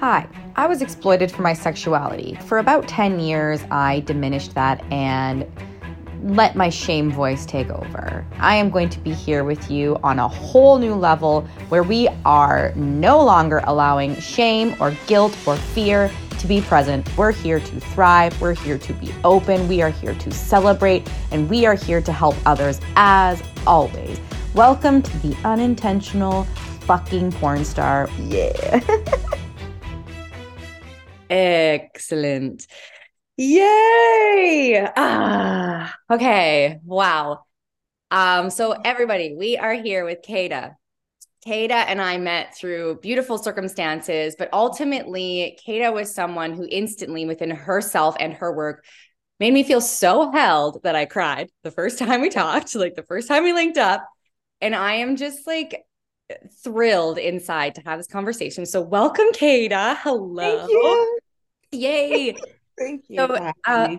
Hi, I was exploited for my sexuality. For about 10 years, I diminished that and let my shame voice take over. I am going to be here with you on a whole new level where we are no longer allowing shame or guilt or fear to be present. We're here to thrive. We're here to be open. We are here to celebrate. And we are here to help others as always. Welcome to the unintentional fucking porn star. Yeah. Excellent. Yay! Ah, okay. Wow. Um, so everybody, we are here with Keda. Keda and I met through beautiful circumstances, but ultimately, Keda was someone who instantly, within herself and her work, made me feel so held that I cried the first time we talked, like the first time we linked up. And I am just like thrilled inside to have this conversation. So, welcome, Keda. Hello. Thank you. Yay. Thank you. So, uh,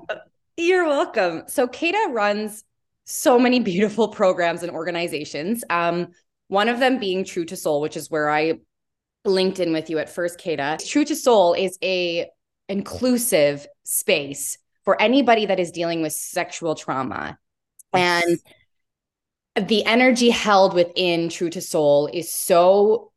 you're welcome. So, Keda runs so many beautiful programs and organizations. Um, one of them being True2Soul, which is where I linked in with you at first, Keda. True to Soul is a inclusive space for anybody that is dealing with sexual trauma. And the energy held within True2Soul is so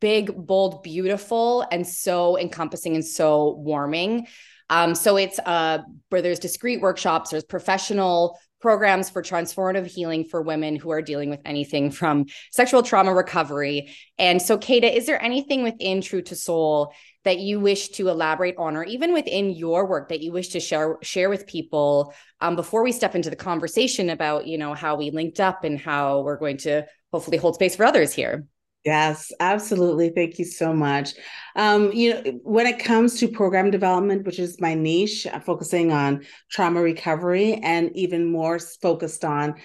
big, bold, beautiful, and so encompassing and so warming. Um, so it's uh, where there's discrete workshops, there's professional programs for transformative healing for women who are dealing with anything from sexual trauma recovery. And so, Keda, is there anything within True2Soul that you wish to elaborate on, or even within your work that you wish to share share with people um, before we step into the conversation about, you know, how we linked up and how we're going to hopefully hold space for others here? Yes, absolutely. Thank you so much. Um, you know, when it comes to program development, which is my niche, I'm focusing on trauma recovery and even more focused on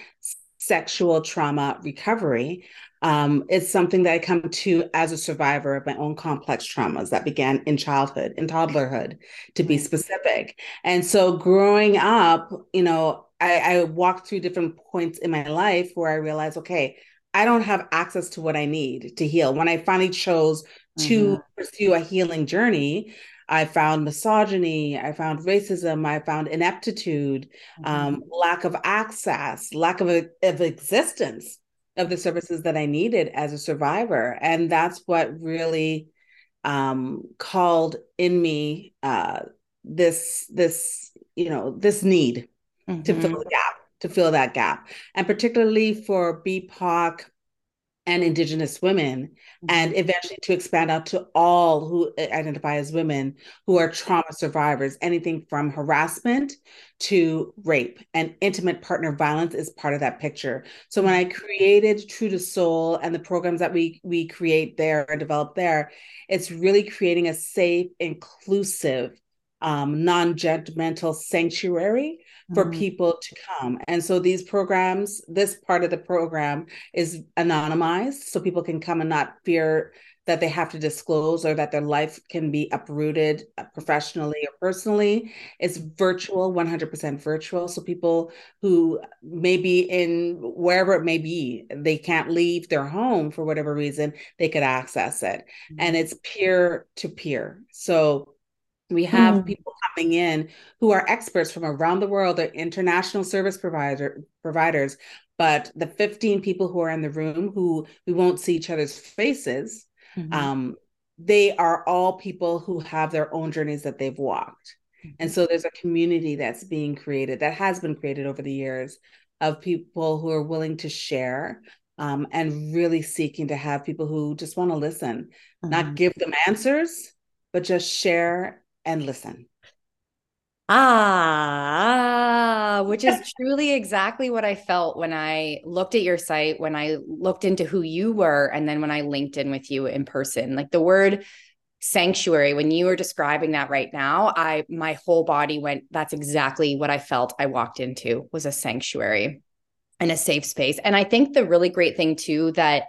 sexual trauma recovery. Um, it's something that I come to as a survivor of my own complex traumas that began in childhood, in toddlerhood, to be specific. And so, growing up, you know, I, I walked through different points in my life where I realized, okay, I don't have access to what I need to heal. When I finally chose to mm-hmm. pursue a healing journey, I found misogyny, I found racism, I found ineptitude, mm-hmm. um, lack of access, lack of, of existence of the services that I needed as a survivor. And that's what really um, called in me uh, this, this, you know, this need mm-hmm. to fill mm-hmm. the gap to fill that gap, and particularly for BIPOC and Indigenous women, mm-hmm. and eventually to expand out to all who identify as women who are trauma survivors. Anything from harassment to rape and intimate partner violence is part of that picture. So when I created True2Soul and the programs that we we create there and develop there, it's really creating a safe, inclusive, um, non-judgmental sanctuary for mm-hmm. people to come. And so these programs, this part of the program is anonymized so people can come and not fear that they have to disclose or that their life can be uprooted uh, professionally or personally. It's virtual, 100% virtual. So people who may be in wherever it may be, they can't leave their home for whatever reason, they could access it. Mm-hmm. And it's peer to peer. So we have mm. people coming in who are experts from around the world, they're international service provider providers. But the 15 people who are in the room who we won't see each other's faces, mm-hmm. um, they are all people who have their own journeys that they've walked. Mm-hmm. And so there's a community that's being created, that has been created over the years of people who are willing to share um, and really seeking to have people who just want to listen, mm-hmm. not give them answers, but just share and listen. Ah, which is truly exactly what I felt when I looked at your site, when I looked into who you were, and then when I linked in with you in person. Like the word sanctuary, when you were describing that right now, I my whole body went, that's exactly what I felt I walked into was a sanctuary and a safe space. And I think the really great thing too that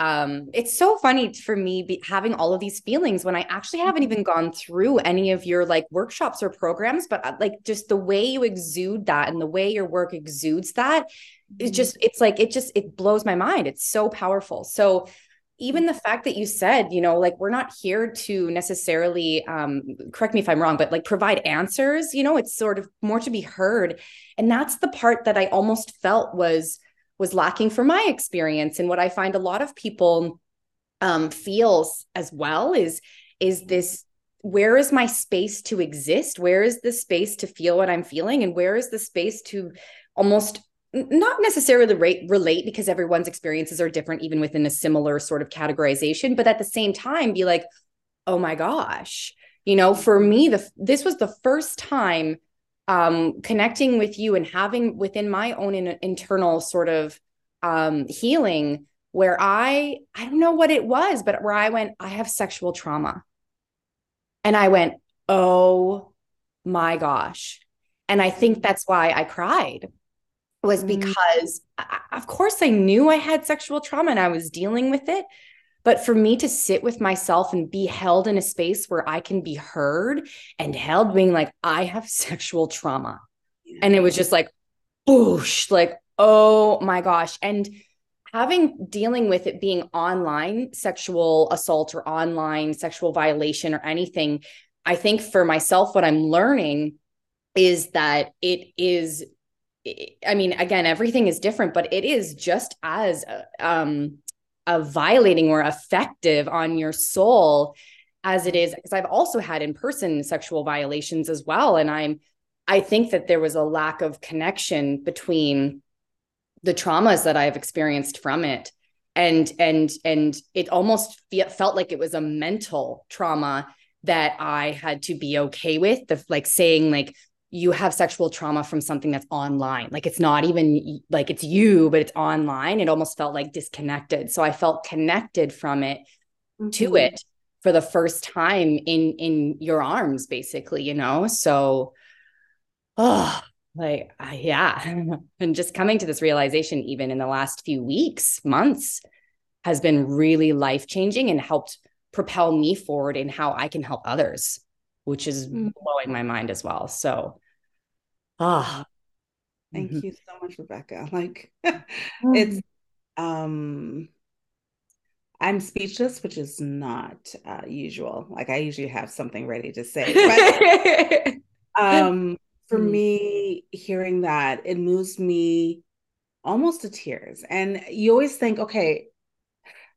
um, it's so funny for me be, having all of these feelings when I actually haven't even gone through any of your like workshops or programs, but uh, like just the way you exude that and the way your work exudes that, it's mm-hmm. just, it's like, it just, it blows my mind. It's so powerful. So, even the fact that you said, you know, like we're not here to necessarily um correct me if I'm wrong, but like provide answers, you know, it's sort of more to be heard. And that's the part that I almost felt was was lacking for my experience. And what I find a lot of people um feels as well is is this where is my space to exist? Where is the space to feel what I'm feeling? And where is the space to almost not necessarily rate, relate because everyone's experiences are different even within a similar sort of categorization but at the same time be like oh my gosh. You know for me the this was the first time um connecting with you and having within my own in, internal sort of um healing where i i don't know what it was but where i went i have sexual trauma and i went oh my gosh and i think that's why i cried was mm-hmm. because mm-hmm. of course I knew I had sexual trauma and I was dealing with it. But for me to sit with myself and be held in a space where I can be heard and held being like, I have sexual trauma. And it was just like, boosh, like, oh my gosh. And having dealing with it being online sexual assault or online sexual violation or anything, I think for myself, what I'm learning is that it is I mean, again, everything is different, but it is just as um, a violating or effective on your soul as it is because I've also had in-person sexual violations as well. And I'm I think that there was a lack of connection between the traumas that I've experienced from it and and and it almost fe- felt like it was a mental trauma that I had to be okay with the like saying like you have sexual trauma from something that's online. Like it's not even like it's you, but it's online. It almost felt like disconnected. So I felt connected from it mm-hmm. to it for the first time in in your arms basically, you know? So oh, like uh, yeah. and just coming to this realization even in the last few weeks, months has been really life-changing and helped propel me forward in how I can help others which is mm-hmm. blowing my mind as well. So, ah, thank mm-hmm. you so much, Rebecca. Like, it's, um, I'm speechless, which is not uh, usual. Like, I usually have something ready to say, but um, for mm-hmm. me, hearing that it moves me almost to tears. And you always think, okay,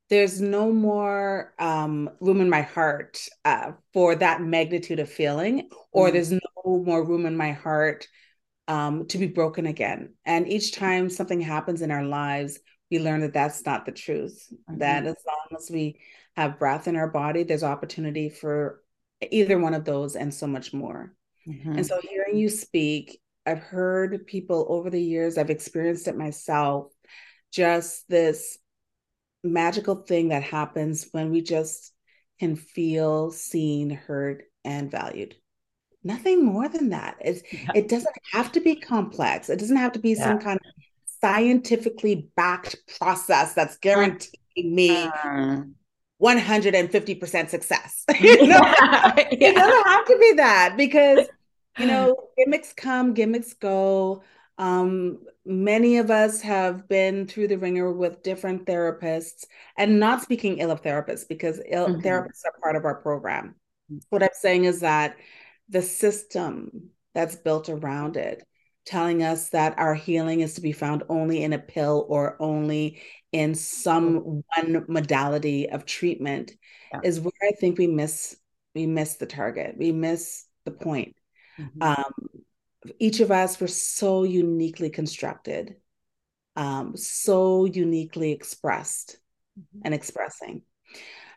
there's no more um, room in my heart uh, for that magnitude of feeling, or mm there's no more room in my heart um, to be broken again. And each time something happens in our lives, we learn that that's not the truth. Mm-hmm. That as long as we have breath in our body, there's opportunity for either one of those and so much more. Mm-hmm. And so, hearing you speak, I've heard people over the years, I've experienced it myself, just this magical thing that happens when we just can feel seen, heard, and valued. Nothing more than that. It's, yeah. It doesn't have to be complex. It doesn't have to be yeah. some kind of scientifically backed process that's guaranteeing me uh, 150% success. you know? yeah. It doesn't have to be that because, you know, gimmicks come, gimmicks go. Um, many of us have been through the ringer with different therapists and not speaking ill of therapists because Ill, mm-hmm. therapists are part of our program. What I'm saying is that the system that's built around it telling us that our healing is to be found only in a pill or only in some one modality of treatment yeah. is where I think we miss we miss the target. We miss the point. Mm-hmm. Um, each of us were so uniquely constructed, um, so uniquely expressed mm-hmm. and expressing.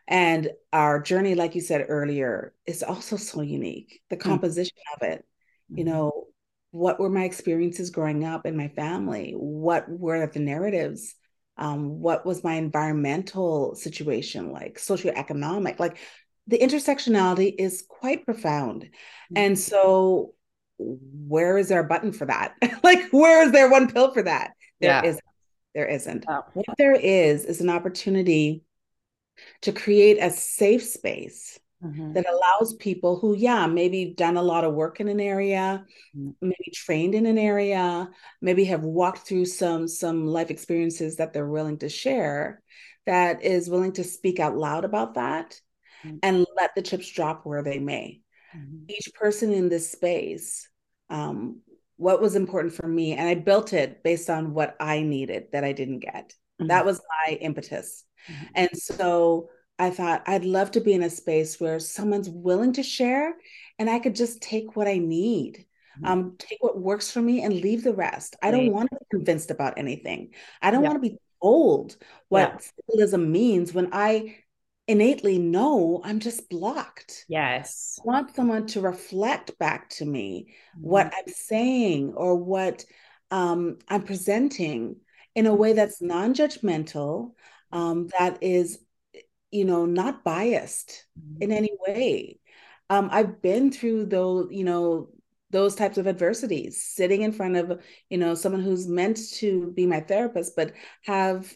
And our journey, like you said earlier, is also so unique. The mm-hmm. composition mm-hmm. of it, you mm-hmm. know, what were my experiences growing up in my family? What were the narratives? Um, what was my environmental situation like, socioeconomic? Like the intersectionality is quite profound. Mm-hmm. And so where is there a button for that? like, where is there one pill for that? There yeah. isn't. There isn't. Oh. What there is is an opportunity to create a safe space mm-hmm. that allows people who, yeah, maybe done a lot of work in an area, mm-hmm. maybe trained in an area, maybe have walked through some some life experiences that they're willing to share, that is willing to speak out loud about that mm-hmm. and let the chips drop where they may. Mm-hmm. Each person in this space, um, what was important for me, and I built it based on what I needed that I didn't get. Mm-hmm. That was my impetus. Mm-hmm. And so I thought I'd love to be in a space where someone's willing to share and I could just take what I need. Mm-hmm. Um, take what works for me and leave the rest. I don't want to be convinced about anything. I don't yeah. want to be told what yeah. means when I innately know I'm just blocked. Yes. I want someone to reflect back to me mm-hmm. what I'm saying or what um, I'm presenting in a way that's non-judgmental, um, that is, you know, not biased mm-hmm. in any way. Um, I've been through those, you know, those types of adversities, sitting in front of, you know, someone who's meant to be my therapist, but have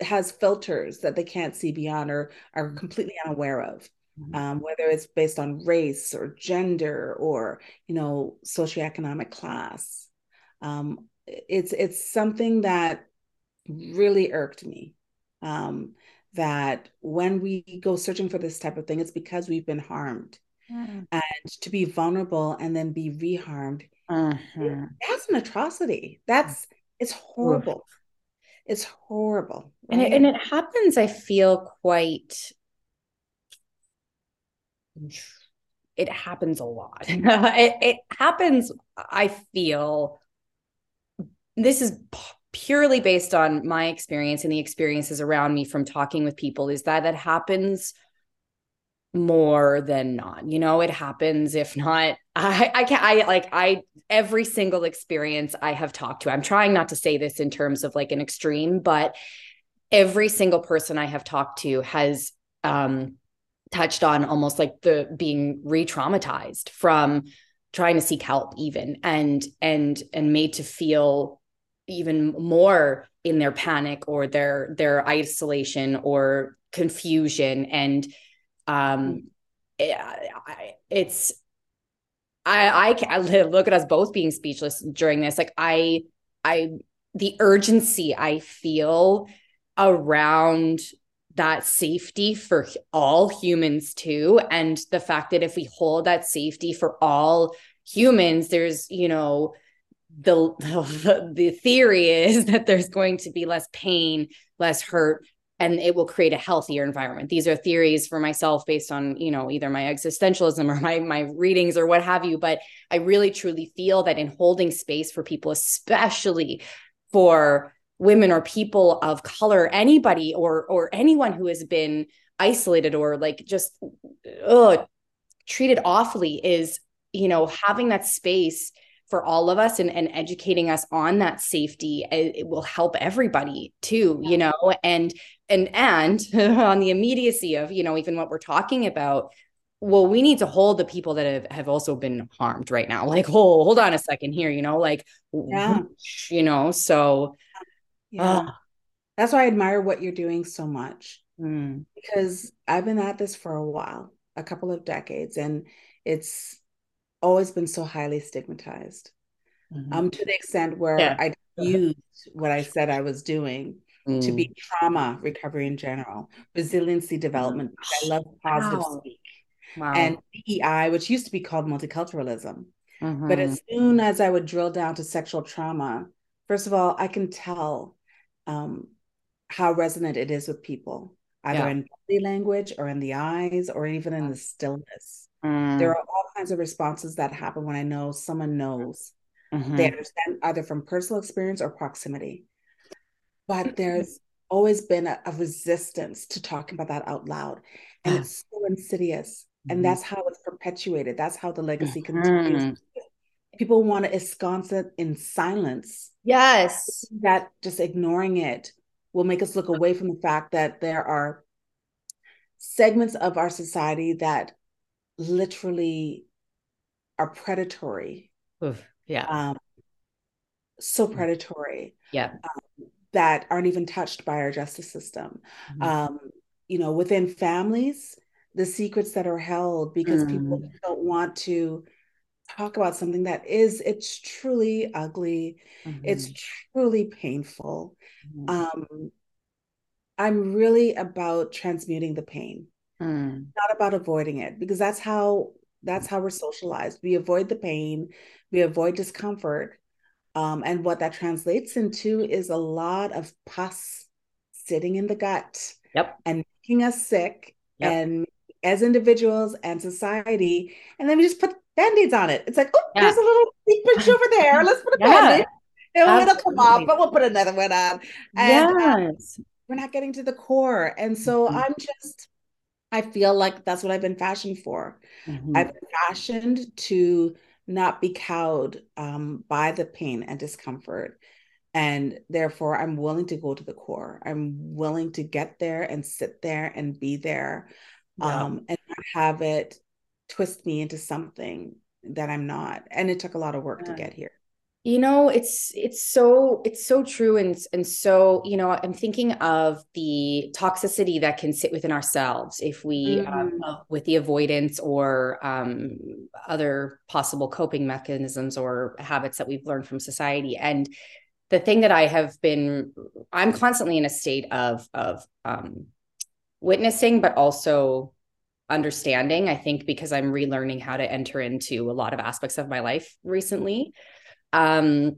has filters that they can't see beyond or are mm-hmm. completely unaware of. Mm-hmm. Um, whether it's based on race or gender or you know socioeconomic class um, it's it's something that really irked me um, that when we go searching for this type of thing it's because we've been harmed mm. and to be vulnerable and then be reharmed mm-hmm. that's an atrocity that's it's horrible. It's horrible. Right? And, it, and it happens, I feel quite, it happens a lot. it, it happens, I feel, this is purely based on my experience and the experiences around me from talking with people is that that happens more than not you know? It happens if not i i can't i like i every single experience i have talked to i'm trying not to say this in terms of like an extreme but every single person i have talked to has um touched on almost like the being re-traumatized from trying to seek help even and and and made to feel even more in their panic or their their isolation or confusion and um it, it's I, I I look at us both being speechless during this. Like I, I, the urgency I feel around that safety for all humans too, and the fact that if we hold that safety for all humans, there's you know the the, the theory is that there's going to be less pain, less hurt, and it will create a healthier environment. These are theories for myself based on, you know, either my existentialism or my my readings or what have you, but I really truly feel that in holding space for people especially for women or people of color, anybody or or anyone who has been isolated or like just ugh, treated awfully is, you know, having that space for all of us and, and educating us on that safety it, it will help everybody too you know? And and and on the immediacy of you know even what we're talking about well we need to hold the people that have, have also been harmed right now. Like hold hold on a second here you know? Like yeah. you know? So yeah. Uh, that's why i admire what you're doing so much. Mm. because i've been at this for a while a couple of decades and it's always been so highly stigmatized mm-hmm. um to the extent where yeah. i used what i said i was doing mm. to be mm. trauma recovery in general resiliency development i love positive wow. speak wow. and DEI, which used to be called multiculturalism mm-hmm. but as soon as i would drill down to sexual trauma first of all i can tell um, how resonant it is with people either yeah. in body language or in the eyes or even in the stillness Mm. There are all kinds of responses that happen when I know someone knows. Mm-hmm. They understand either from personal experience or proximity. But there's always been a, a resistance to talking about that out loud. And it's so insidious. Mm-hmm. And that's how it's perpetuated. That's how the legacy continues. Mm-hmm. People want to ensconce it in silence. Yes. That just ignoring it will make us look away from the fact that there are segments of our society that literally are predatory. Oof, yeah. Um, so mm. predatory. Yeah. Um, that aren't even touched by our justice system. Mm-hmm. Um, you know, within families, the secrets that are held because mm. people don't want to talk about something that is it's truly ugly mm-hmm. it's truly painful mm-hmm. um I'm really about transmuting the pain, mm. not about avoiding it, because that's how that's how we're socialized. We avoid the pain, we avoid discomfort. Um, and what that translates into is a lot of pus sitting in the gut yep. and making us sick yep. and as individuals and society. And then we just put band-aids on it. It's like, oh, yeah. there's a little pinch over there. Let's put a yeah. band-aid. It'll, it'll, come off, but we'll put another one on. And um, yes. Um, we're not getting to the core. And so mm-hmm. I'm just I feel like that's what I've been fashioned for. Mm-hmm. I've been fashioned to not be cowed um, by the pain and discomfort. And therefore, I'm willing to go to the core. I'm willing to get there and sit there and be there yeah. um, and have it twist me into something that I'm not. And it took a lot of work yeah. to get here you know it's it's so it's so true and and so you know i'm thinking of the toxicity that can sit within ourselves if we um, mm-hmm. um, with the avoidance or um, other possible coping mechanisms or habits that we've learned from society and the thing that i have been i'm constantly in a state of of um, witnessing but also understanding i think because i'm relearning how to enter into a lot of aspects of my life recently um,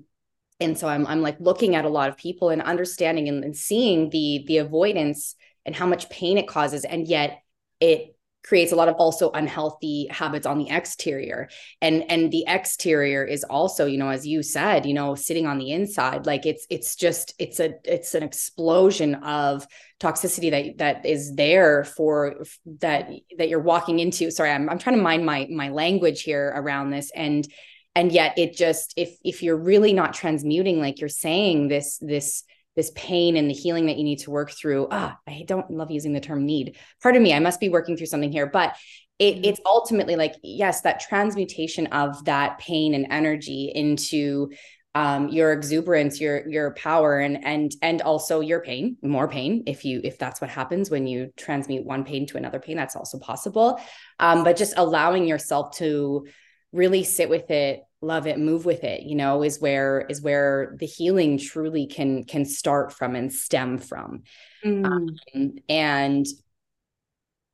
and so I'm I'm like looking at a lot of people and understanding and, and seeing the the avoidance and how much pain it causes, and yet it creates a lot of also unhealthy habits on the exterior. And and the exterior is also you know as you said you know sitting on the inside like it's it's just it's a it's an explosion of toxicity that that is there for that that you're walking into. Sorry i'm i'm trying to mind my my language here around this. And and yet it just if if you're really not transmuting like you're saying this this this pain and the healing that you need to work through ah i don't love using the term need. Pardon me i must be working through something here. But it, mm-hmm. it's ultimately like yes that transmutation of that pain and energy into um, your exuberance your your power and and and also your pain more pain if you if that's what happens when you transmute one pain to another pain that's also possible. Um, but just allowing yourself to really sit with it love it move with it you know is where is where the healing truly can can start from and stem from mm. um, and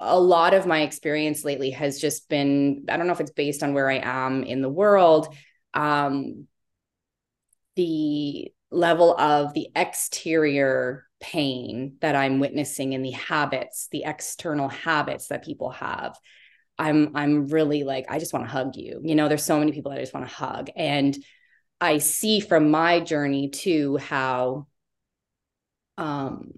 a lot of my experience lately has just been i don't know if it's based on where i am in the world um the level of the exterior pain that i'm witnessing in the habits the external habits that people have I'm I'm really like I just want to hug you. You know, there's so many people that I just want to hug. And I see from my journey too how um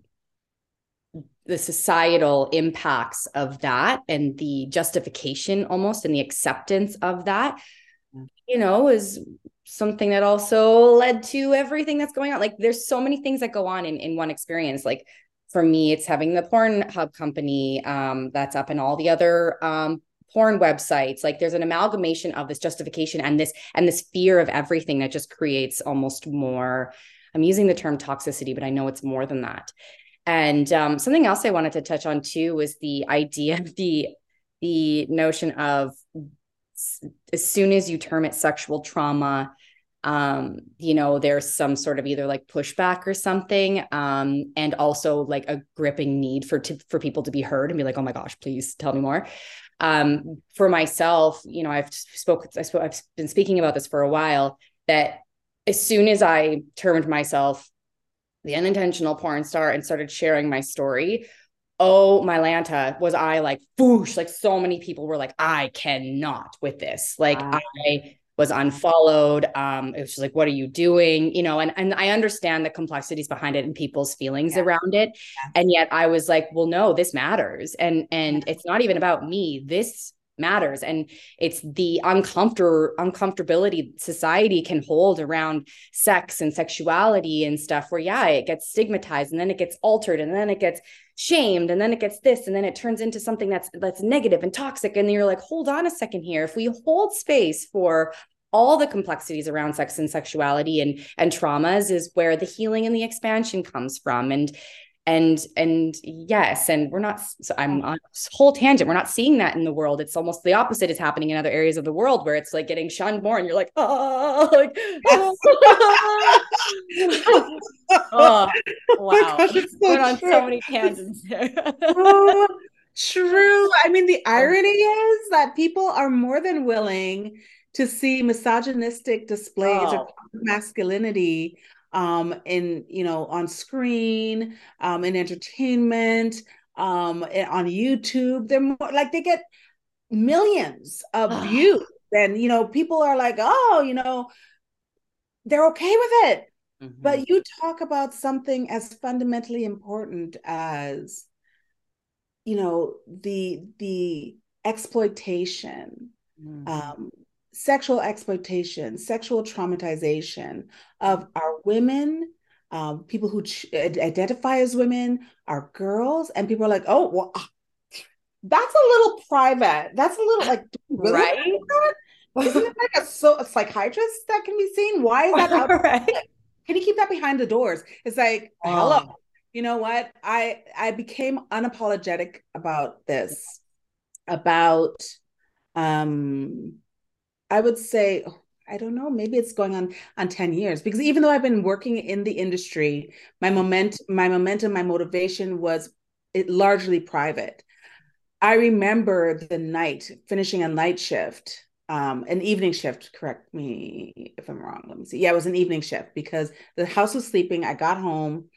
the societal impacts of that and the justification almost and the acceptance of that you know is something that also led to everything that's going on. Like there's so many things that go on in in one experience. Like for me it's having the Pornhub company um, that's up and all the other um, porn websites like there's an amalgamation of this justification and this and this fear of everything that just creates almost more i'm using the term toxicity but i know it's more than that. And um, something else i wanted to touch on too was the idea of the the notion of as soon as you term it sexual trauma um you know there's some sort of either like pushback or something um and also like a gripping need for to, for people to be heard and be like oh my gosh please tell me more um, for myself, you know, I've spoke, I spoke, I've been speaking about this for a while. That as soon as I termed myself the unintentional porn star and started sharing my story, oh my lanta was i like boosh like so many people were like i cannot with this like wow. i was unfollowed. Um, it was just like, what are you doing? You know, and and I understand the complexities behind it and people's feelings yeah. around it. Yeah. And yet I was like, well, no, this matters. And and it's not even about me. This matters and it's the uncomfortable uncomfortability society can hold around sex and sexuality and stuff where yeah it gets stigmatized and then it gets altered and then it gets shamed and then it gets this and then it turns into something that's that's negative and toxic and you're like hold on a second here. If we hold space for all the complexities around sex and sexuality and and traumas is where the healing and the expansion comes from and and and yes and we're not so i'm on this whole tangent. We're not seeing that in the world. It's almost the opposite is happening in other areas of the world where it's like getting shunned more and you're like oh like oh, oh, oh wow. oh gosh, so on so many tangents oh, true. I mean the oh. irony is that people are more than willing to see misogynistic displays oh. of masculinity um, in you know on screen, um, in entertainment, um, on YouTube. They're more, like they get millions of views, and you know people are like, oh, you know, they're okay with it. Mm-hmm. But you talk about something as fundamentally important as you know the the exploitation mm-hmm. um, sexual exploitation, sexual traumatization of our women, um, people who ch- identify as women, our girls, and people are like, oh, well, ah, that's a little private. That's a little like, really right? Isn't it like a, so, a psychiatrist that can be seen? Why is that out? right. Can you keep that behind the doors? It's like, oh. hello. You know what? I I became unapologetic about this, about um I would say, I don't know, maybe it's going on on 10 years because even though I've been working in the industry, my moment, my momentum, my motivation was it largely private. I remember the night finishing a night shift, um, an evening shift. Correct me if I'm wrong. Let me see. Yeah, it was an evening shift because the house was sleeping. I got home,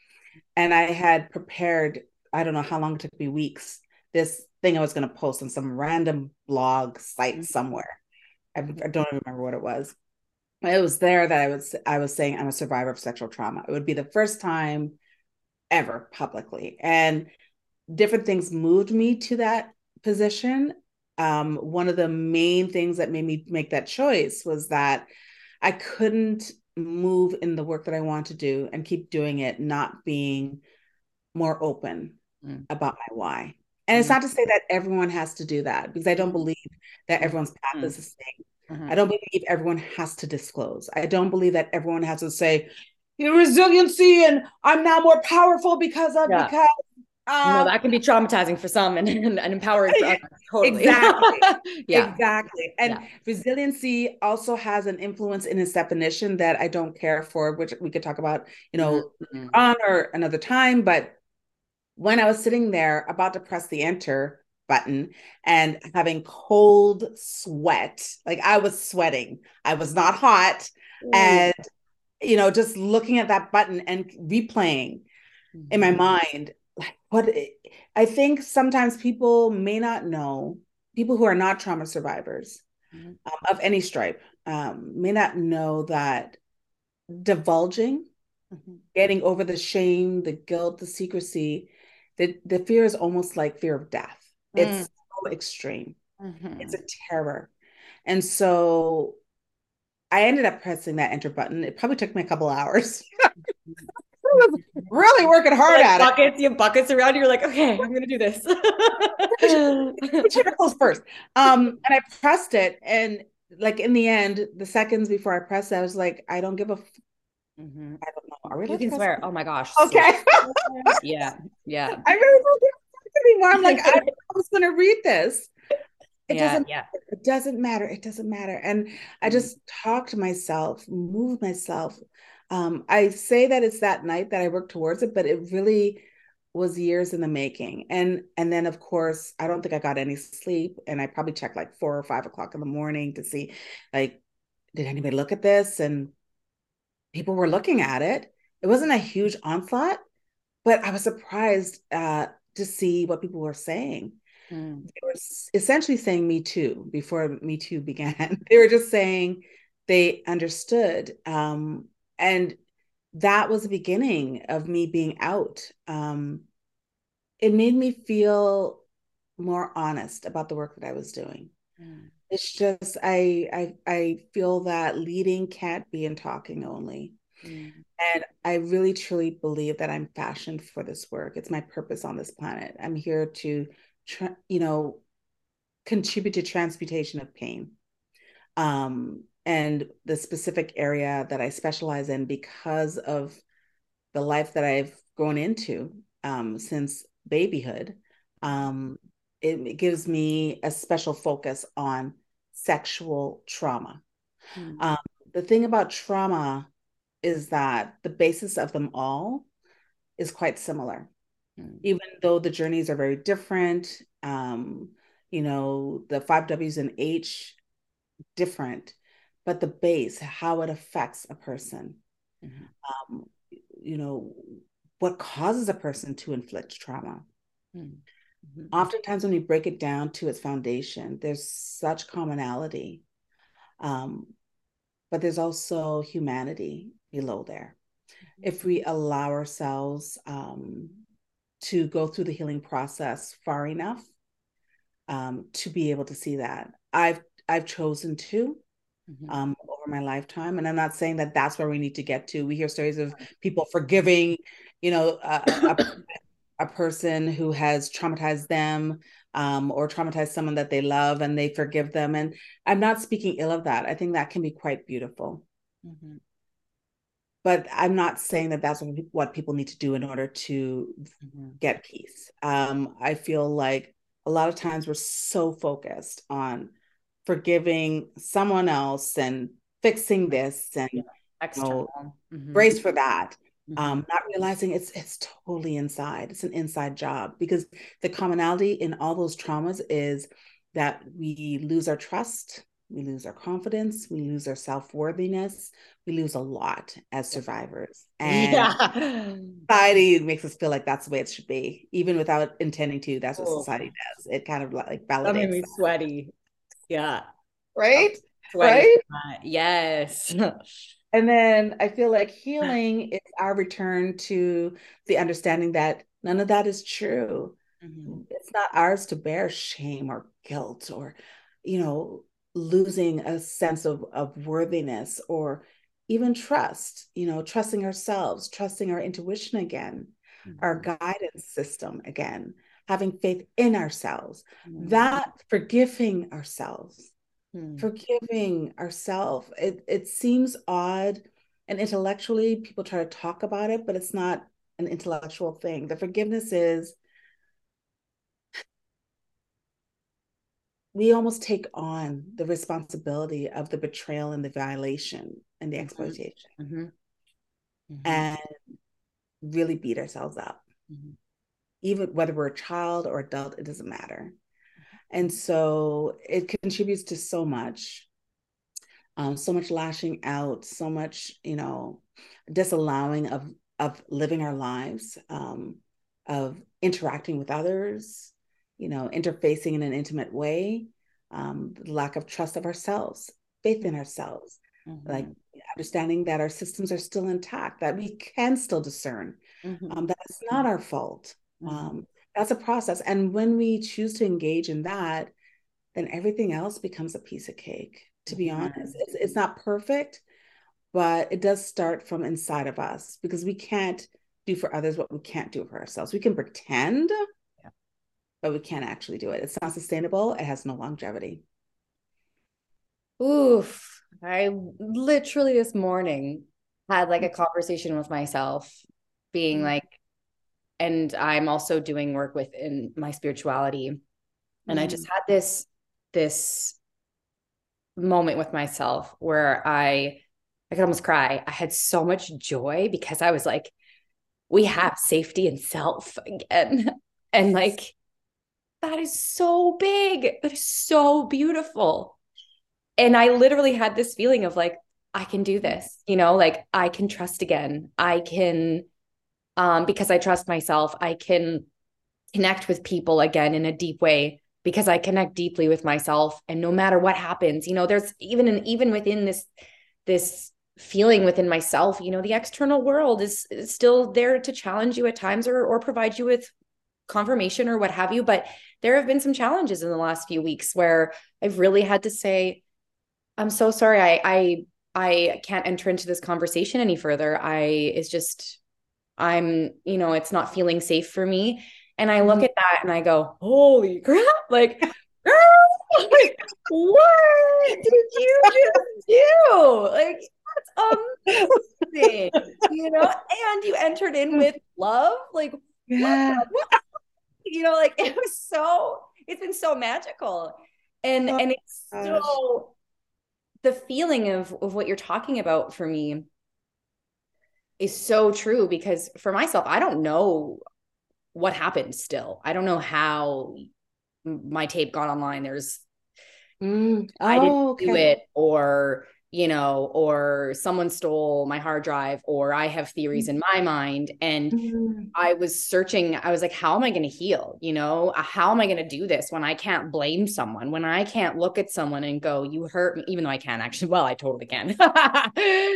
and I had prepared. I don't know how long it took me weeks. This thing I was going to post on some random blog site mm-hmm. somewhere I, I don't remember what it was. It was there that I was I was saying I'm a survivor of sexual trauma. It would be the first time ever publicly, and different things moved me to that position. Um, one of the main things that made me make that choice was that I couldn't move in the work that I want to do and keep doing it, not being more open mm. about my why. And it's mm-hmm. not to say that everyone has to do that because I don't mm-hmm. believe that everyone's path mm-hmm. is the same. Mm-hmm. I don't believe everyone has to disclose. I don't believe that everyone has to say, your resiliency and I'm now more powerful because of yeah. because um, no, that can be traumatizing for some and, and, and empowering for others. Totally. Exactly. yeah. Exactly. And yeah. resiliency also has an influence in its definition that I don't care for, which we could talk about, you know, mm-hmm. on or another time. But when I was sitting there about to press the enter button and having cold sweat, like I was sweating, I was not hot. Mm. And, you know, just looking at that button and replaying mm-hmm. in my mm-hmm. mind, like what I think sometimes people may not know, people who are not trauma survivors mm-hmm. um, of any stripe um, may not know that divulging, mm-hmm. getting over the shame, the guilt, the secrecy the, the fear is almost like fear of death. Mm. It's so extreme. Mm-hmm. It's a terror. And so I ended up pressing that enter button. It probably took me a couple hours. really working hard like at buckets, it. You have buckets around you. You're like, okay, I'm gonna do this. close first. Um, and I pressed it, and like in the end, the seconds before I pressed it, I was like, I don't give a Mm-hmm. I don't know. Are we you can swear. Oh my gosh. Okay. yeah. Yeah. I really don't get anymore. I'm like, I was going to read this. It yeah, doesn't. Yeah. It doesn't matter. It doesn't matter. And I mm-hmm. just talk to myself, move myself. Um, I say that it's that night that I work towards it, but it really was years in the making. And and then of course, I don't think I got any sleep, and I probably checked like four or five o'clock in the morning to see, like, did anybody look at this? And people were looking at it. It wasn't a huge onslaught, but I was surprised uh, to see what people were saying. Mm. They were essentially saying Me Too before Me Too began. they were just saying they understood. Um, and that was the beginning of me being out. Um, it made me feel more honest about the work that I was doing. Mm. It's just I I I feel that leading can't be in talking only. Mm. And I really truly believe that I'm fashioned for this work. It's my purpose on this planet. I'm here to tra- you know contribute to transmutation of pain. Um and the specific area that I specialize in because of the life that I've grown into um, since babyhood. Um, it, gives me a special focus on sexual trauma. Mm. Um, the thing about trauma is that the basis of them all is quite similar, mm. even though the journeys are very different. Um, you know, the five W's and H different, but the base, how it affects a person. Mm-hmm. Um, you know, what causes a person to inflict trauma. Mm. Mm-hmm. Oftentimes, when we break it down to its foundation, there's such commonality, um, but there's also humanity below there. Mm-hmm. If we allow ourselves um, to go through the healing process far enough um, to be able to see that, I've I've chosen to. Mm-hmm. Um, over my lifetime. And I'm not saying that that's where we need to get to. We hear stories of people forgiving, you know, a, a person who has traumatized them um, or traumatized someone that they love and they forgive them. And I'm not speaking ill of that. I think that can be quite beautiful. Mm-hmm. But I'm not saying that that's what people need to do in order to mm-hmm. get peace. Um, I feel like a lot of times we're so focused on forgiving someone else and fixing this and yeah. You know, mm-hmm. brace for that. Um, not realizing it's it's totally inside. It's an inside job because the commonality in all those traumas is that we lose our trust, we lose our confidence, we lose our self worthiness, we lose a lot as survivors, and yeah. society makes us feel like that's the way it should be, even without intending to. That's what oh. society does. It kind of like validates. That made me sweaty. Yeah. Right. Sweaty. Right. Yes. And then I feel like healing is our return to the understanding that none of that is true. Mm-hmm. It's not ours to bear shame or guilt or, you know, losing a sense of, of worthiness or even trust, you know, trusting ourselves, trusting our intuition again, mm-hmm. our guidance system again, having faith in ourselves, mm-hmm. that forgiving ourselves hmm. forgiving ourselves. It it seems odd and intellectually people try to talk about it, but it's not an intellectual thing. The forgiveness is we almost take on the responsibility of the betrayal and the violation and the mm-hmm. exploitation mm-hmm. Mm-hmm. and really beat ourselves up. Mm-hmm. Even whether we're a child or adult, it doesn't matter. And so it contributes to so much, um, so much lashing out, so much, you know, disallowing of of living our lives, um, of interacting with others, you know, interfacing in an intimate way, um, lack of trust of ourselves, faith in ourselves, mm-hmm. like understanding that our systems are still intact, that we can still discern, mm-hmm. um, that it's not our fault. Mm-hmm. Um, that's a process. And when we choose to engage in that, then everything else becomes a piece of cake, to be honest. It's, it's not perfect, but it does start from inside of us because we can't do for others what we can't do for ourselves. We can pretend, yeah. but we can't actually do it. It's not sustainable, it has no longevity. Oof. I literally this morning had like a conversation with myself, being mm-hmm. like, and I'm also doing work within my spirituality. And mm. I just mm. had this this moment with myself where I I could almost cry. I had so much joy because I was like, we have safety and self again. And like that is so big. That is so beautiful. And I literally had this feeling of like, I can do this, you know, like I can trust again. I can um, because I trust myself, I can connect with people again in a deep way because I connect deeply with myself. And no matter what happens, you know, there's even an even within this this feeling within myself, you know, the external world is, is still there to challenge you at times or or provide you with confirmation or what have you. But there have been some challenges in the last few weeks where I've really had to say, I'm so sorry. I I I can't enter into this conversation any further. I is just I'm, you know, it's not feeling safe for me. And I look mm-hmm. at that and I go, holy crap, like, girl, like, what did you just do? Like, that's amazing, you know, and you entered in with love. Like, yeah. you know, like it was so, it's been so magical. And oh, and it's gosh. so the feeling of of what you're talking about for me is so true because for myself, I don't know what happened still. I don't know how my tape got online. There's mm. oh, I didn't okay. do it or you know, or someone stole my hard drive, or I have theories in my mind. And mm-hmm. I was searching, I was like, how am I going to heal? You know, uh, how am I going to do this when I can't blame someone, when I can't look at someone and go, you hurt me, even though I can actually, well, I totally can.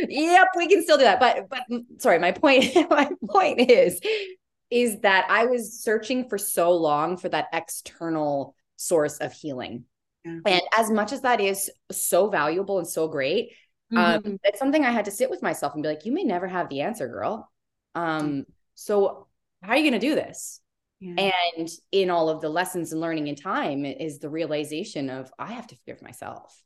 yep, we can still do that. But, but mm, sorry, my point, my point is, is that I was searching for so long for that external source of healing yeah. And as much as that is so valuable and so great, um, mm-hmm. um, it's something I had to sit with myself and be like, you may never have the answer, girl. Um, so how are you going to do this? Yeah. And in all of the lessons and learning in time is the realization of I have to forgive myself.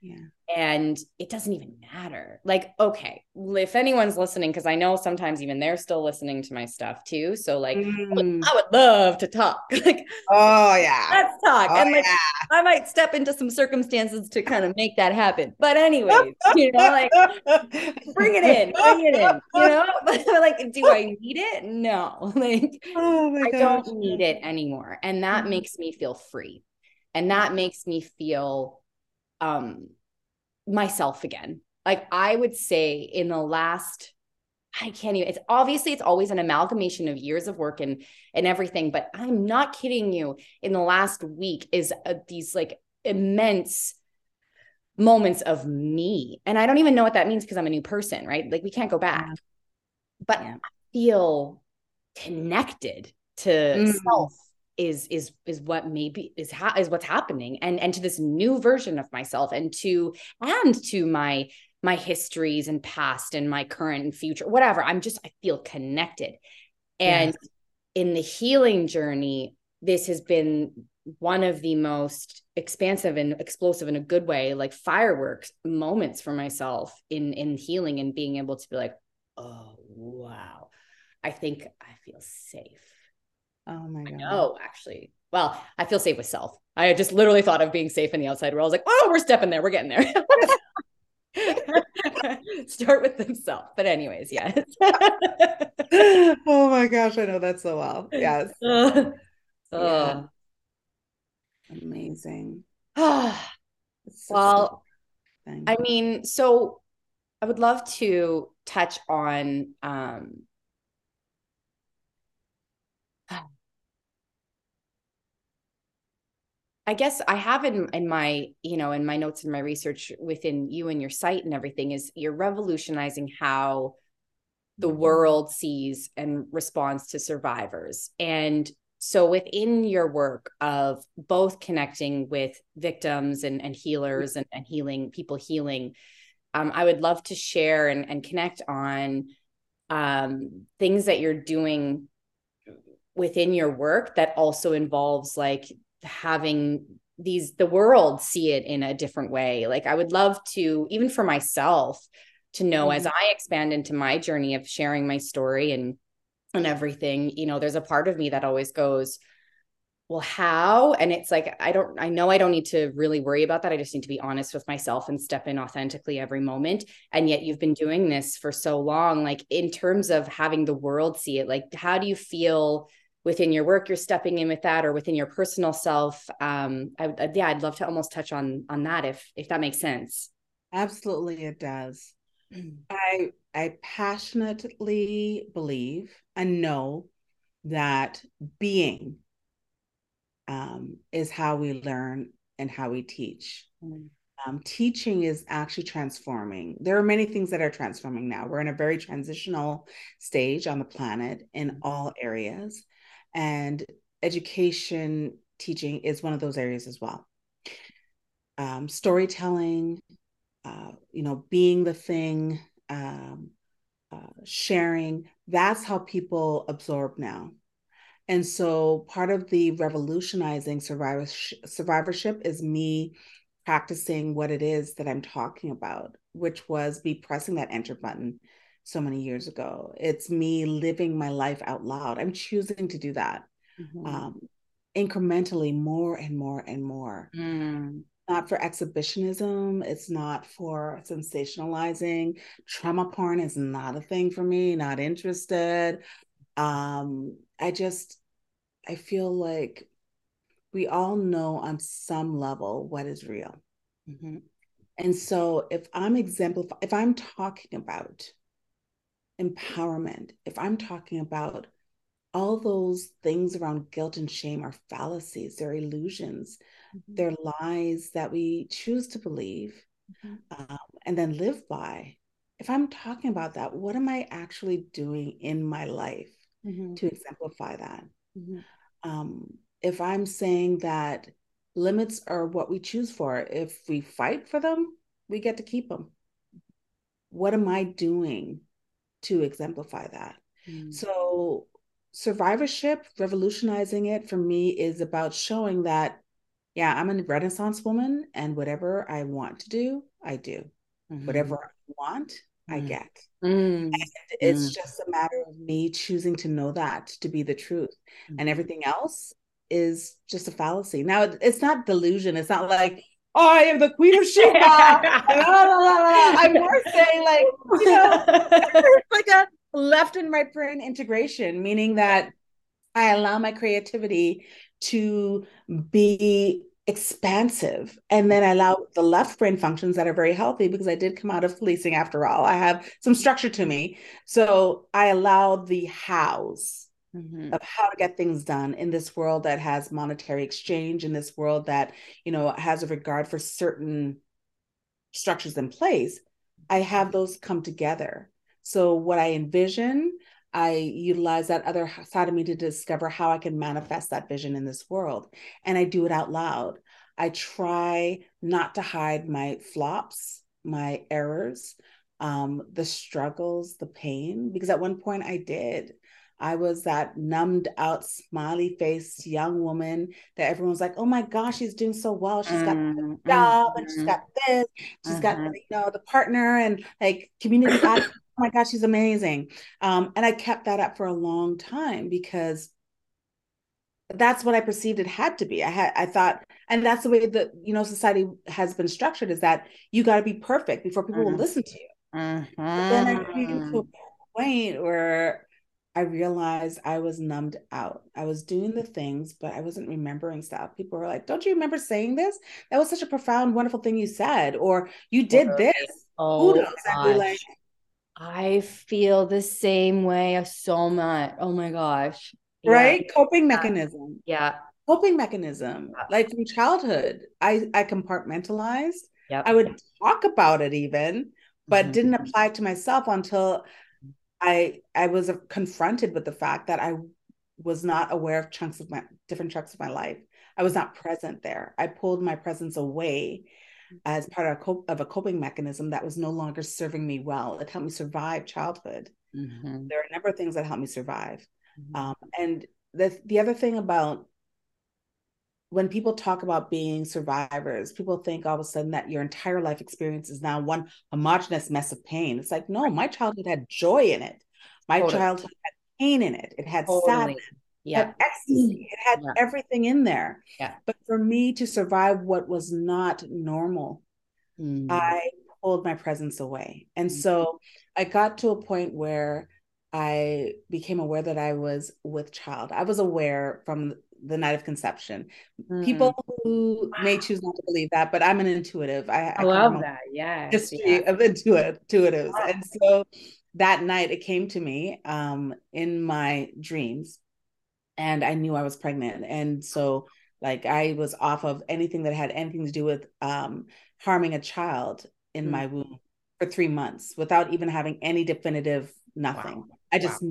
Yeah. And it doesn't even matter. Like, okay, if anyone's listening, because I know sometimes even they're still listening to my stuff too. So, like, mm. I would love to talk. like, oh, yeah. Let's talk. Oh, and like, yeah. I might step into some circumstances to kind of make that happen. But, anyways, you know, like, bring it in, bring it in, you know? But, like, do I need it? No. Like, oh I don't need it anymore. And that mm. makes me feel free. And that makes me feel um myself again. Like I would say in the last I can't even it's obviously it's always an amalgamation of years of work and and everything, but I'm not kidding you. In the last week is uh, these like immense moments of me. And I don't even know what that means because I'm a new person, right? Like we can't go back. But yeah. I feel connected to mm. self is is is what maybe is ha- is what's happening. And and to this new version of myself and to and to my my histories and past and my current and future whatever i'm just i feel connected. And in the healing journey this has been one of the most expansive and explosive in a good way like fireworks moments for myself in in healing and being able to be like oh wow. I think i feel safe Oh my god. No, actually. Well, I feel safe with self. I just literally thought of being safe in the outside world. I was like, oh, we're stepping there. We're getting there. Start with themselves. But anyways, yes. oh my gosh, I know that so well. Yes. Uh, yeah. Amazing. well, I mean, so I would love to touch on um I guess I have in in my you know in my notes and my research within you and your site and everything is you're revolutionizing how the world sees and responds to survivors. And so within your work of both connecting with victims and, and healers and, and healing people healing um, i would love to share and, and connect on um, things that you're doing within your work that also involves like having these the world see it in a different way. Like i would love to even for myself to know mm-hmm. as i expand into my journey of sharing my story and and everything you know there's a part of me that always goes well how? And it's like i don't i know i don't need to really worry about that. I just need to be honest with myself and step in authentically every moment. And yet you've been doing this for so long. Like in terms of having the world see it like how do you feel within your work you're stepping in with that or within your personal self um I, yeah i'd love to almost touch on on that if if that makes sense. Absolutely it does. I i passionately believe and know that being um, is how we learn and how we teach. Um, teaching is actually transforming. There are many things that are transforming now. We're in a very transitional stage on the planet in all areas and education teaching is one of those areas as well. Um, storytelling, uh, you know, being the thing, um, uh, sharing, that's how people absorb now. And so part of the revolutionizing survivorship, survivorship is me practicing what it is that I'm talking about, which was be pressing that enter button so many years ago. It's me living my life out loud. I'm choosing to do that mm-hmm. um, incrementally more and more and more. Mm. Not for exhibitionism. It's not for sensationalizing. Trauma porn is not a thing for me, not interested. Um, I just, I feel like we all know on some level what is real. Mm-hmm. And so if I'm exemplifying, if I'm talking about empowerment, if I'm talking about all those things around guilt and shame are fallacies, they're illusions, mm-hmm. they're lies that we choose to believe mm-hmm. um, and then live by. If I'm talking about that, what am I actually doing in my life mm-hmm. to exemplify that? Mm-hmm. Um, if I'm saying that limits are what we choose for, if we fight for them, we get to keep them. What am I doing to exemplify that? Mm. So, survivorship, revolutionizing it for me is about showing that, yeah, I'm a Renaissance woman, and whatever I want to do, I do. Mm-hmm. Whatever I want, mm. I get. Mm. it's mm. just a matter of me choosing to know that to be the truth. And mm-hmm. everything else is just a fallacy. Now, it's not delusion. It's not like, I am the queen of Sheba. I'm more saying like, you know, like a left and right brain integration, meaning that I allow my creativity to be expansive and then I allow the left brain functions that are very healthy because I did come out of policing after all. I have some structure to me. So I allow the hows mm-hmm. of how to get things done in this world that has monetary exchange, in this world that, you know, has a regard for certain structures in place, I have those come together. So what I envision, I utilize that other side of me to discover how I can manifest that vision in this world. And I do it out loud. I try not to hide my flops, my errors, um, the struggles, the pain, because at one point I did. I was that numbed out, smiley faced young woman that everyone's like, oh my gosh, she's doing so well. She's got mm-hmm. the job and she's mm-hmm. got this, She's mm-hmm. got, you know, the partner and like community. oh my gosh, she's amazing. Um, and I kept that up for a long time because that's what I perceived it had to be. I had I thought, and that's the way that you know society has been structured is that you got to be perfect before people mm-hmm. will listen to you. Mm-hmm. then I came to a mm-hmm. point where I realized I was numbed out. I was doing the things, but I wasn't remembering stuff. People were like, Don't you remember saying this? That was such a profound, wonderful thing you said. Or you did this. Oh, like, I feel the same way of so much. Oh my gosh. Right? Coping mechanism. Yeah. Coping mechanism. Yeah. Like from childhood, I, I compartmentalized. Yep. I would talk about it even, but mm-hmm. didn't apply to myself until I I was confronted with the fact that I was not aware of chunks of my different chunks of my life. I was not present there. I pulled my presence away as part of a, cop- of a coping mechanism that was no longer serving me well. It helped me survive childhood. Mm-hmm. There are a number of things that helped me survive. Mm-hmm. Um, and the the other thing about when people talk about being survivors, people think all of a sudden that your entire life experience is now one homogenous mess of pain. It's like, no, my childhood had joy in it. My totally. childhood had pain in it. It had totally. sadness. Yeah. It had ecstasy. It had yeah. everything in there. Yeah. But for me to survive what was not normal, mm. I pulled my presence away. And mm. so I got to a point where I became aware that I was with child. I was aware from the night of conception. Mm. People who wow. may choose not to believe that, but I'm an intuitive. I, I, I love that. Yeah. History yeah. of intuit, intuitives. Wow. And so that night it came to me um, in my dreams and I knew I was pregnant. And so like I was off of anything that had anything to do with um, harming a child in mm. my womb for three months without even having any definitive nothing. Wow. I just wow.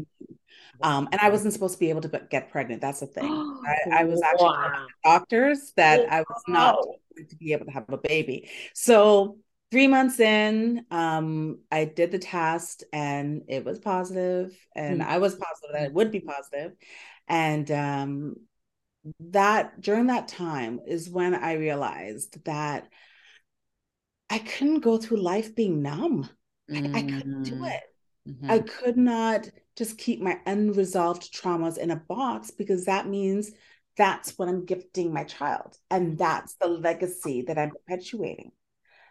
Um, and I wasn't supposed to be able to get pregnant. That's the thing. I, I was actually wow. doctors that I was not going to be able to have a baby. So three months in, um, I did the test and it was positive, and mm-hmm. I was positive that it would be positive. And um, that during that time is when I realized that I couldn't go through life being numb. I, I couldn't do mm. it. Mm-hmm. I could not just keep my unresolved traumas in a box because that means that's what I'm gifting my child. And that's the legacy that I'm perpetuating.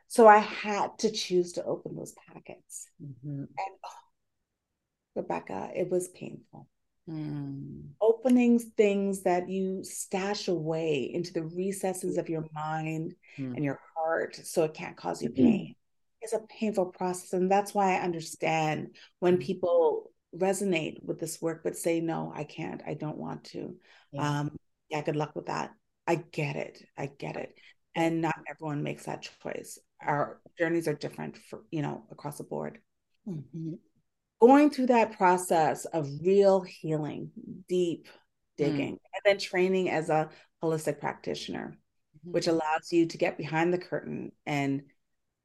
So I had to choose to open those packets. Mm-hmm. And oh, Rebecca, it was painful. Mm. Opening things that you stash away into the recesses of your mind mm. and your heart so it can't cause you pain is a painful process. And that's why I understand when mm. people resonate with this work but say, no, I can't, I don't want to. Yeah. Um, yeah, good luck with that. I get it. I get it. And not everyone makes that choice. Our journeys are different for, you know, across the board. Mm-hmm going through that process of real healing, deep digging, mm. and then training as a holistic practitioner, mm-hmm. which allows you to get behind the curtain and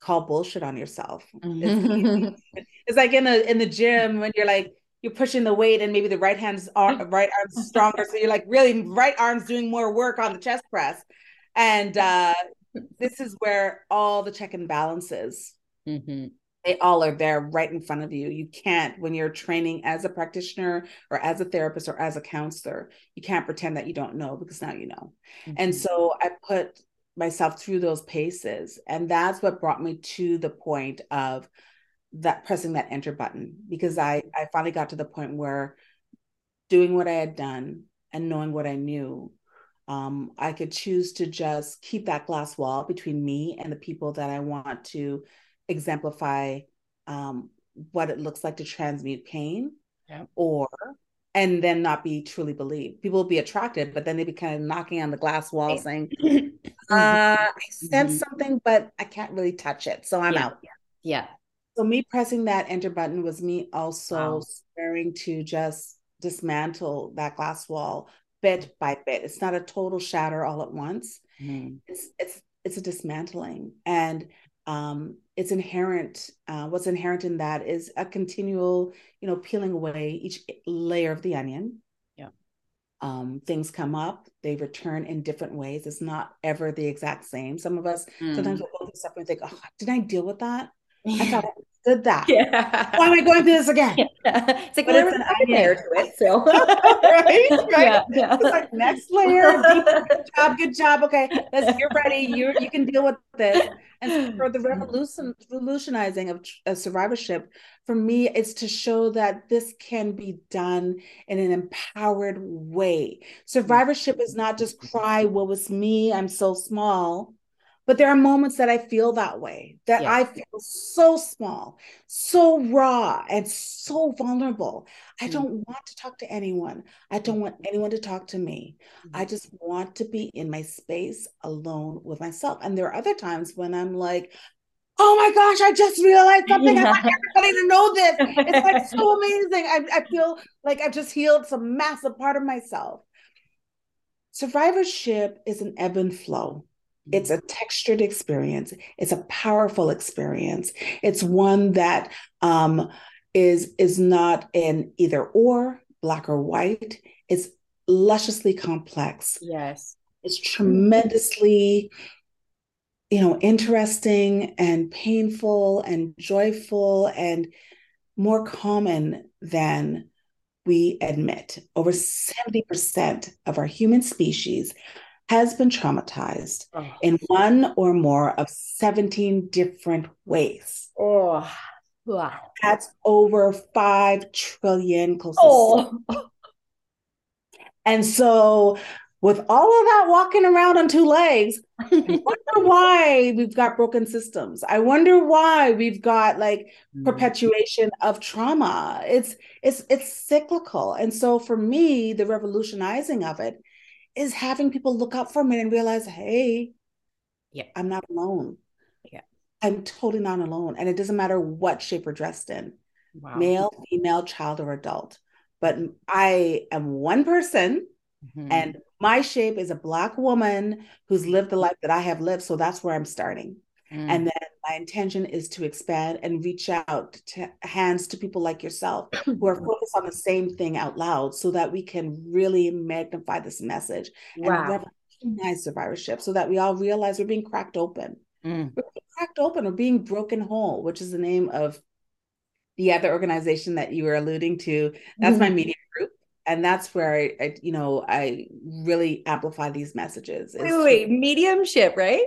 call bullshit on yourself. Mm-hmm. It's, it's, like in the in the gym when you're like you're pushing the weight and maybe the right hand's arm, right arm's stronger, so you're like really right arm's doing more work on the chest press, and uh, this is where all the check and balances. Mm-hmm they all are there right in front of you. You can't, when you're training as a practitioner or as a therapist or as a counselor, you can't pretend that you don't know because now you know. Mm-hmm. And so I put myself through those paces. And that's what brought me to the point of that pressing that enter button because I, I finally got to the point where doing what I had done and knowing what I knew, um, I could choose to just keep that glass wall between me and the people that I want to exemplify um, what it looks like to transmute pain yeah. or and then not be truly believed. People will be attracted, but then they be kind of knocking on the glass wall saying, mm-hmm. uh, I sense mm-hmm. something, but I can't really touch it. So I'm yeah. out. Yeah. So me pressing that enter button was me also wow. swearing to just dismantle that glass wall bit by bit. It's not a total shatter all at once. Mm. It's it's it's a dismantling. And um, it's inherent uh, what's inherent in that is a continual you know peeling away each layer of the onion um, things come up they return in different ways. It's not ever the exact same. Some of us mm. sometimes we'll go through stuff and think oh did i deal with that? I thought did that yeah. why am i going through this again yeah. it's like well, it's an layer to it so right right yeah, yeah. it's like next layer good job good job okay let's you're ready you you can deal with this and for the revolution, revolutionizing of uh, survivorship, for me, it's to show that this can be done in an empowered way. Survivorship is not just cry, "What was me? I'm so small." But there are moments that I feel that way, that yeah. I feel so small, so raw, and so vulnerable. I mm. don't want to talk to anyone. I don't want anyone to talk to me. Mm. I just want to be in my space alone with myself. And there are other times when I'm like, oh my gosh, I just realized something. Yeah. I want everybody to know this. It's like so amazing. I, I feel like I've just healed some massive part of myself. Survivorship is an ebb and flow. It's a textured experience. It's a powerful experience. It's one that um, is is not an either or, black or white. It's lusciously complex. Yes. It's tremendously, you know, interesting and painful and joyful and more common than we admit. Over 70% of our human species has been traumatized oh. in one or more of 17 different ways. Oh, wow. That's over 5 trillion, oh. And so, with all of that walking around on two legs, I wonder why we've got broken systems. I wonder why we've got like mm. perpetuation of trauma. It's it's it's cyclical. And so for me, the revolutionizing of it is having people look up for me and realize, hey, yeah, I'm not alone. Yeah. I'm totally not alone. And it doesn't matter what shape we're dressed in wow. male, female, child, or adult. But I am one person mm-hmm. and my shape is a Black woman who's lived the life that I have lived. So that's where I'm starting. Mm. And then my intention is to expand and reach out to hands to people like yourself who are focused on the same thing out loud so that we can really magnify this message wow. and recognize survivorship so that we all realize we're being cracked open. Mm. We're being cracked open or being broken whole, which is the name of the other organization that you were alluding to, that's mm-hmm. my media group. And that's where I, I, you know, I really amplify these messages. Wait, wait, wait, mediumship, right?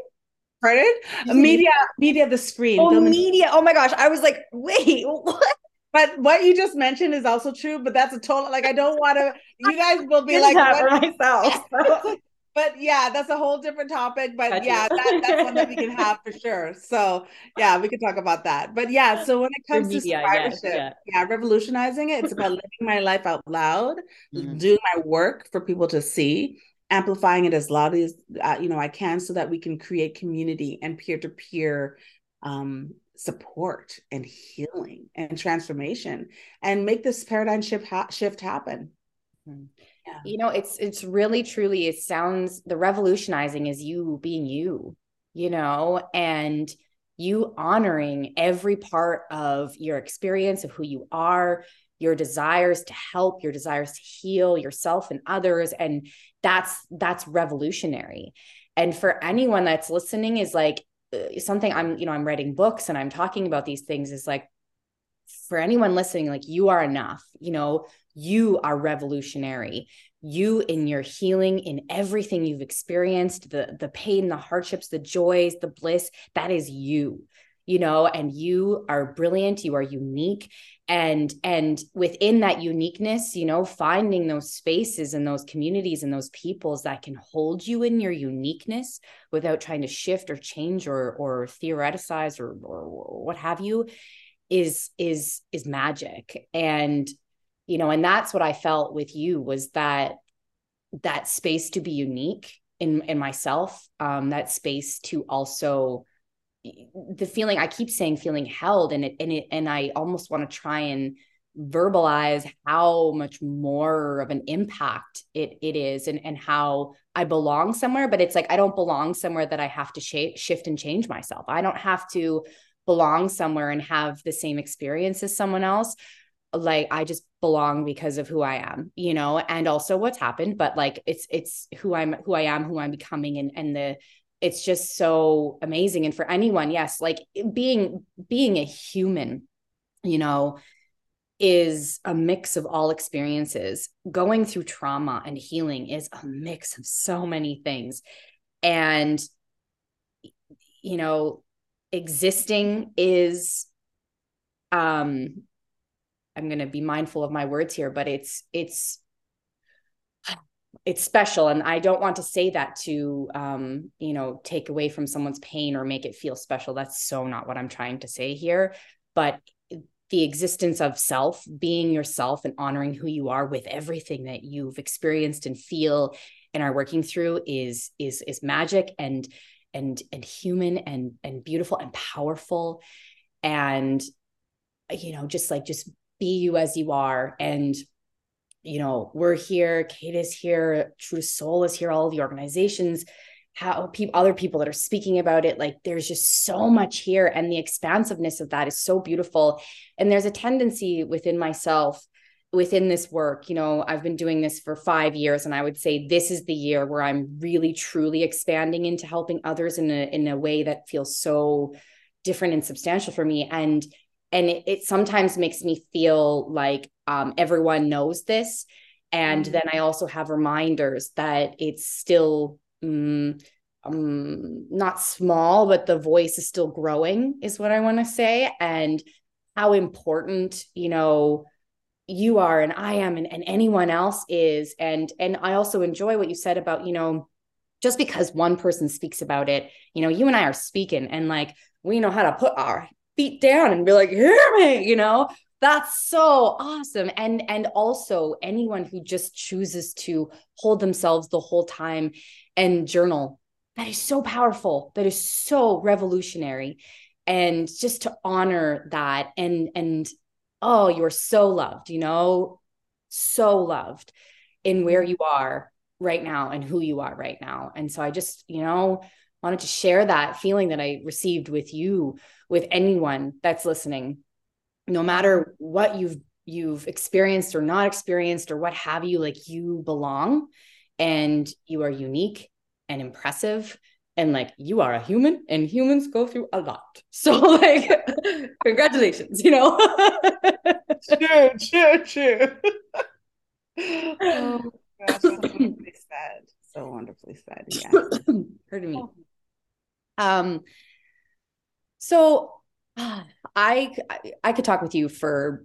Pardon? Media, media, the screen. Oh, media. Oh my gosh. I was like, wait, what? But what you just mentioned is also true, but that's a total like I don't want to. You guys will be like myself. So. but yeah, that's a whole different topic. But gotcha. yeah, that, that's one that we can have for sure. So yeah, we could talk about that. But yeah, so when it comes media, to survivorship, yes, yeah. yeah, revolutionizing it, it's about living my life out loud, mm-hmm. doing my work for people to see, amplifying it as loudly as uh, you know I can, so that we can create community and peer to peer um, support and healing and transformation and make this paradigm shift ha- shift happen mm-hmm. yeah. you know it's it's really truly it sounds the revolutionizing is you being you you know and you honoring every part of your experience of who you are your desires to help your desires to heal yourself and others. And that's that's revolutionary. And for anyone that's listening is like uh, something I'm, you know, I'm writing books and I'm talking about these things is like for anyone listening, like you are enough, you know, you are revolutionary. You in your healing, in everything you've experienced, the the pain, the hardships, the joys, the bliss, that is you you know and you are brilliant you are unique. And and within that uniqueness you know finding those spaces and those communities and those peoples that can hold you in your uniqueness without trying to shift or change or or theoreticize or or what have you is is is magic. And you know and that's what i felt with you was that that space to be unique in in myself um that space to also the feeling I keep saying feeling held and it and it and I almost want to try and verbalize how much more of an impact it it is and and how I belong somewhere but it's like I don't belong somewhere that I have to sh- shift and change myself. I don't have to belong somewhere and have the same experience as someone else like I just belong because of who I am, you know, and also what's happened, but like it's it's who I'm who I am, who I'm becoming and and the it's just so amazing. And for anyone yes like being being a human you know is a mix of all experiences. Going through trauma and healing is a mix of so many things. And you know existing is um i'm going to be mindful of my words here but it's it's it's special and i don't want to say that to um, you know take away from someone's pain or make it feel special. That's so not what i'm trying to say here. But the existence of self being yourself and honoring who you are with everything that you've experienced and feel and are working through is is is magic and and and human and and beautiful and powerful. And you know just like just be you as you are. And you know, we're here, Keda is here, True2Soul is here, all the organizations, how people other people that are speaking about it. Like there's just so much here. And the expansiveness of that is so beautiful. And there's a tendency within myself within this work you know i've been doing this for 5 years and i would say this is the year where i'm really truly expanding into helping others in a in a way that feels so different and substantial for me and and it, it sometimes makes me feel like um, everyone knows this. And mm-hmm. then i also have reminders that it's still um, um, not small but the voice is still growing is what i want to say. And how important you know you are and i am and, and anyone else is. And and i also enjoy what you said about you know just because one person speaks about it you know you and i are speaking and like we know how to put our feet down and be like, hear me, you know? That's so awesome. And and also anyone who just chooses to hold themselves the whole time and journal. That is so powerful. That is so revolutionary. And just to honor that and and oh, you're so loved, you know, so loved in where mm-hmm. you are right now and who you are right now. And so I just, you know, wanted to share that feeling that I received with you, with anyone that's listening, no matter what you've you've experienced or not experienced or what have you, like you belong and you are unique and impressive and like you are a human and humans go through a lot. So like congratulations you know? True true true oh gosh so wonderfully said. So wonderfully said yeah. Pardon me oh. Um so I I could talk with you for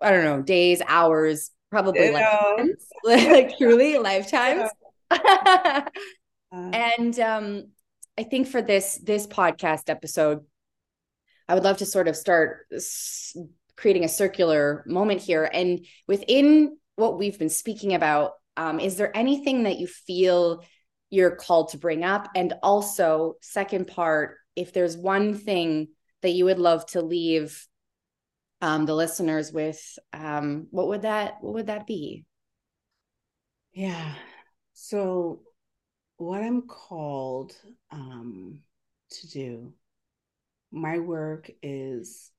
I don't know days, hours, probably lifetimes, like truly lifetimes. uh, and um, I think for this this podcast episode, I would love to sort of start s- creating a circular moment here. And within what we've been speaking about, um, is there anything that you feel you're called to bring up? And also, second part, if there's one thing that you would love to leave um, the listeners with, um, what would that what would that be? Yeah. So what I'm called um, to do, my work is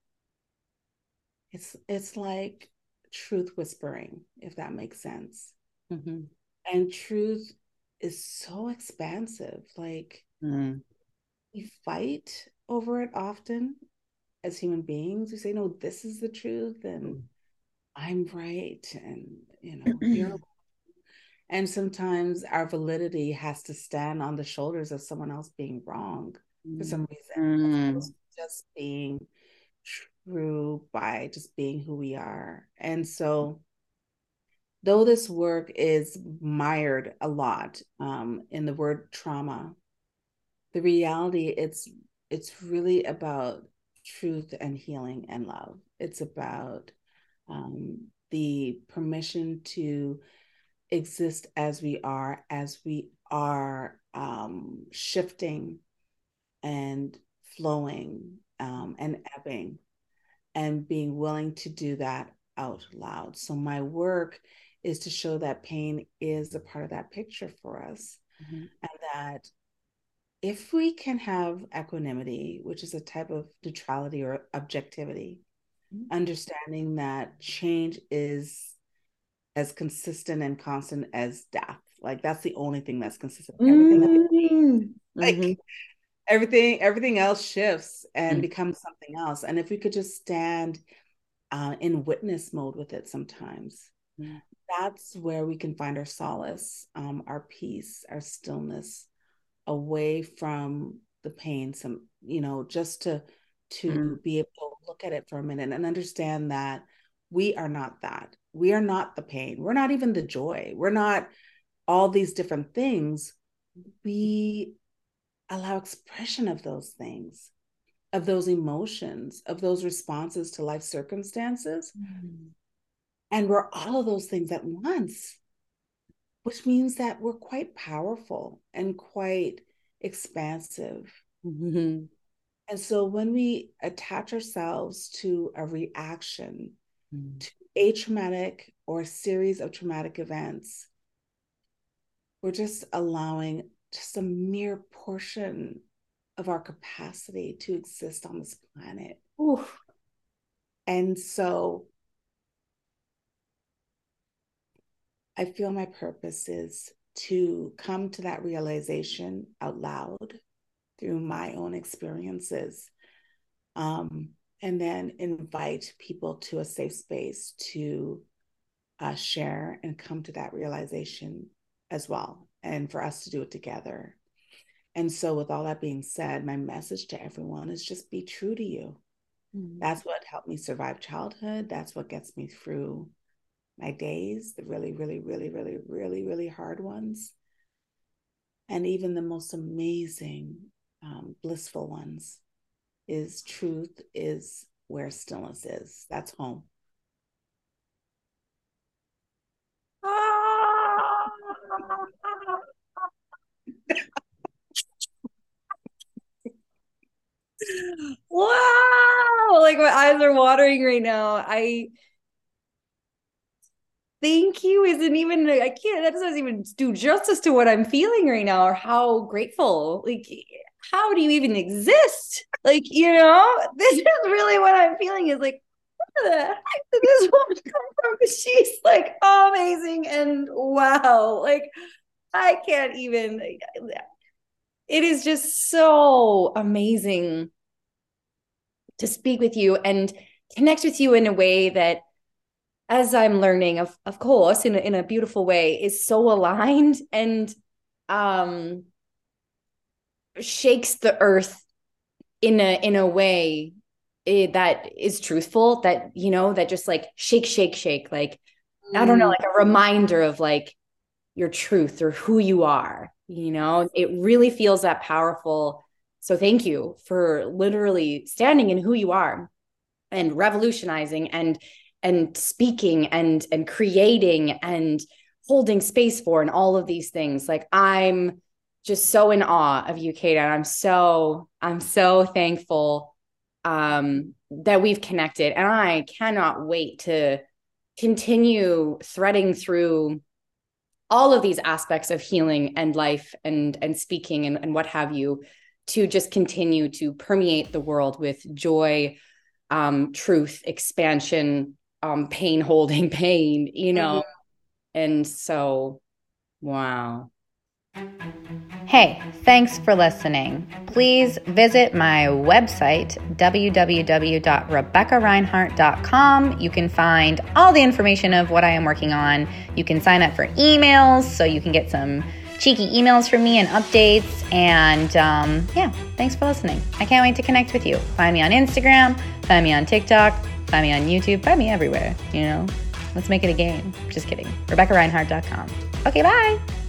it's it's like truth whispering, if that makes sense. Mm-hmm. And truth is so expansive. Like mm. we fight over it often as human beings. We say, no, this is the truth, and mm. I'm right, and you know, you're and sometimes our validity has to stand on the shoulders of someone else being wrong mm. for some reason. Mm. Just being true by just being who we are. And so, though this work is mired a lot um, in the word trauma, the reality it's it's really about truth and healing and love. It's about um, the permission to exist as we are, as we are um, shifting and flowing um, and ebbing, and being willing to do that out loud. So, my work is to show that pain is a part of that picture for us, mm-hmm. and that if we can have equanimity, which is a type of neutrality or objectivity, mm-hmm. understanding that change is as consistent and constant as death. Like that's the only thing that's consistent. Everything mm-hmm. like mm-hmm. everything, everything else shifts and mm-hmm. becomes something else. And if we could just stand uh, in witness mode with it sometimes, mm-hmm. That's where we can find our solace, um, our peace, our stillness, away from the pain. Some, you know, just to to mm-hmm. be able to look at it for a minute and understand that we are not that we are not the pain. We're not even the joy. We're not all these different things. We allow expression of those things, of those emotions, of those responses to life circumstances. Mm-hmm. And we're all of those things at once, which means that we're quite powerful and quite expansive. Mm-hmm. And so when we attach ourselves to a reaction, mm-hmm. to a traumatic or a series of traumatic events, we're just allowing just a mere portion of our capacity to exist on this planet. Oof. And so I feel my purpose is to come to that realization out loud through my own experiences. Um, and then invite people to a safe space to uh, share and come to that realization as well, and for us to do it together. And so, with all that being said, my message to everyone is just be true to you. Mm-hmm. That's what helped me survive childhood. That's what gets me through my days, the really, really, really, really, really, really hard ones. And even the most amazing, um, blissful ones is truth is where stillness is. That's home. wow like my eyes are watering right now i thank you isn't even i can't that doesn't even do justice to what i'm feeling right now or how grateful like how do you even exist? Like, you know, this is really what I'm feeling is like, where the heck did this woman come from? She's like amazing and wow. Like, I can't even. it is just so amazing to speak with you and connect with you in a way that as I'm learning, of of course, in a, in a beautiful way, is so aligned and um shakes the earth in a in a way eh, that is truthful that you know that just like shake shake shake like i don't know mm. like a reminder of like your truth or who you are you know it really feels that powerful so thank you for literally standing in who you are and revolutionizing and and speaking and and creating and holding space for and all of these things. Like i'm just so in awe of you Keda and i'm so i'm so thankful um that we've connected. And i cannot wait to continue threading through all of these aspects of healing and life and and speaking and, and what have you to just continue to permeate the world with joy um, truth expansion um, pain holding pain you know mm-hmm. and so wow Hey, thanks for listening. Please visit my website, www.rebeccareinhart.com. You can find all the information of what I am working on. You can sign up for emails so you can get some cheeky emails from me and updates. And um, yeah, thanks for listening. I can't wait to connect with you. Find me on Instagram, find me on TikTok, find me on YouTube, find me everywhere. You know, let's make it a game. Just kidding. RebeccaReinhart.com. Okay, bye.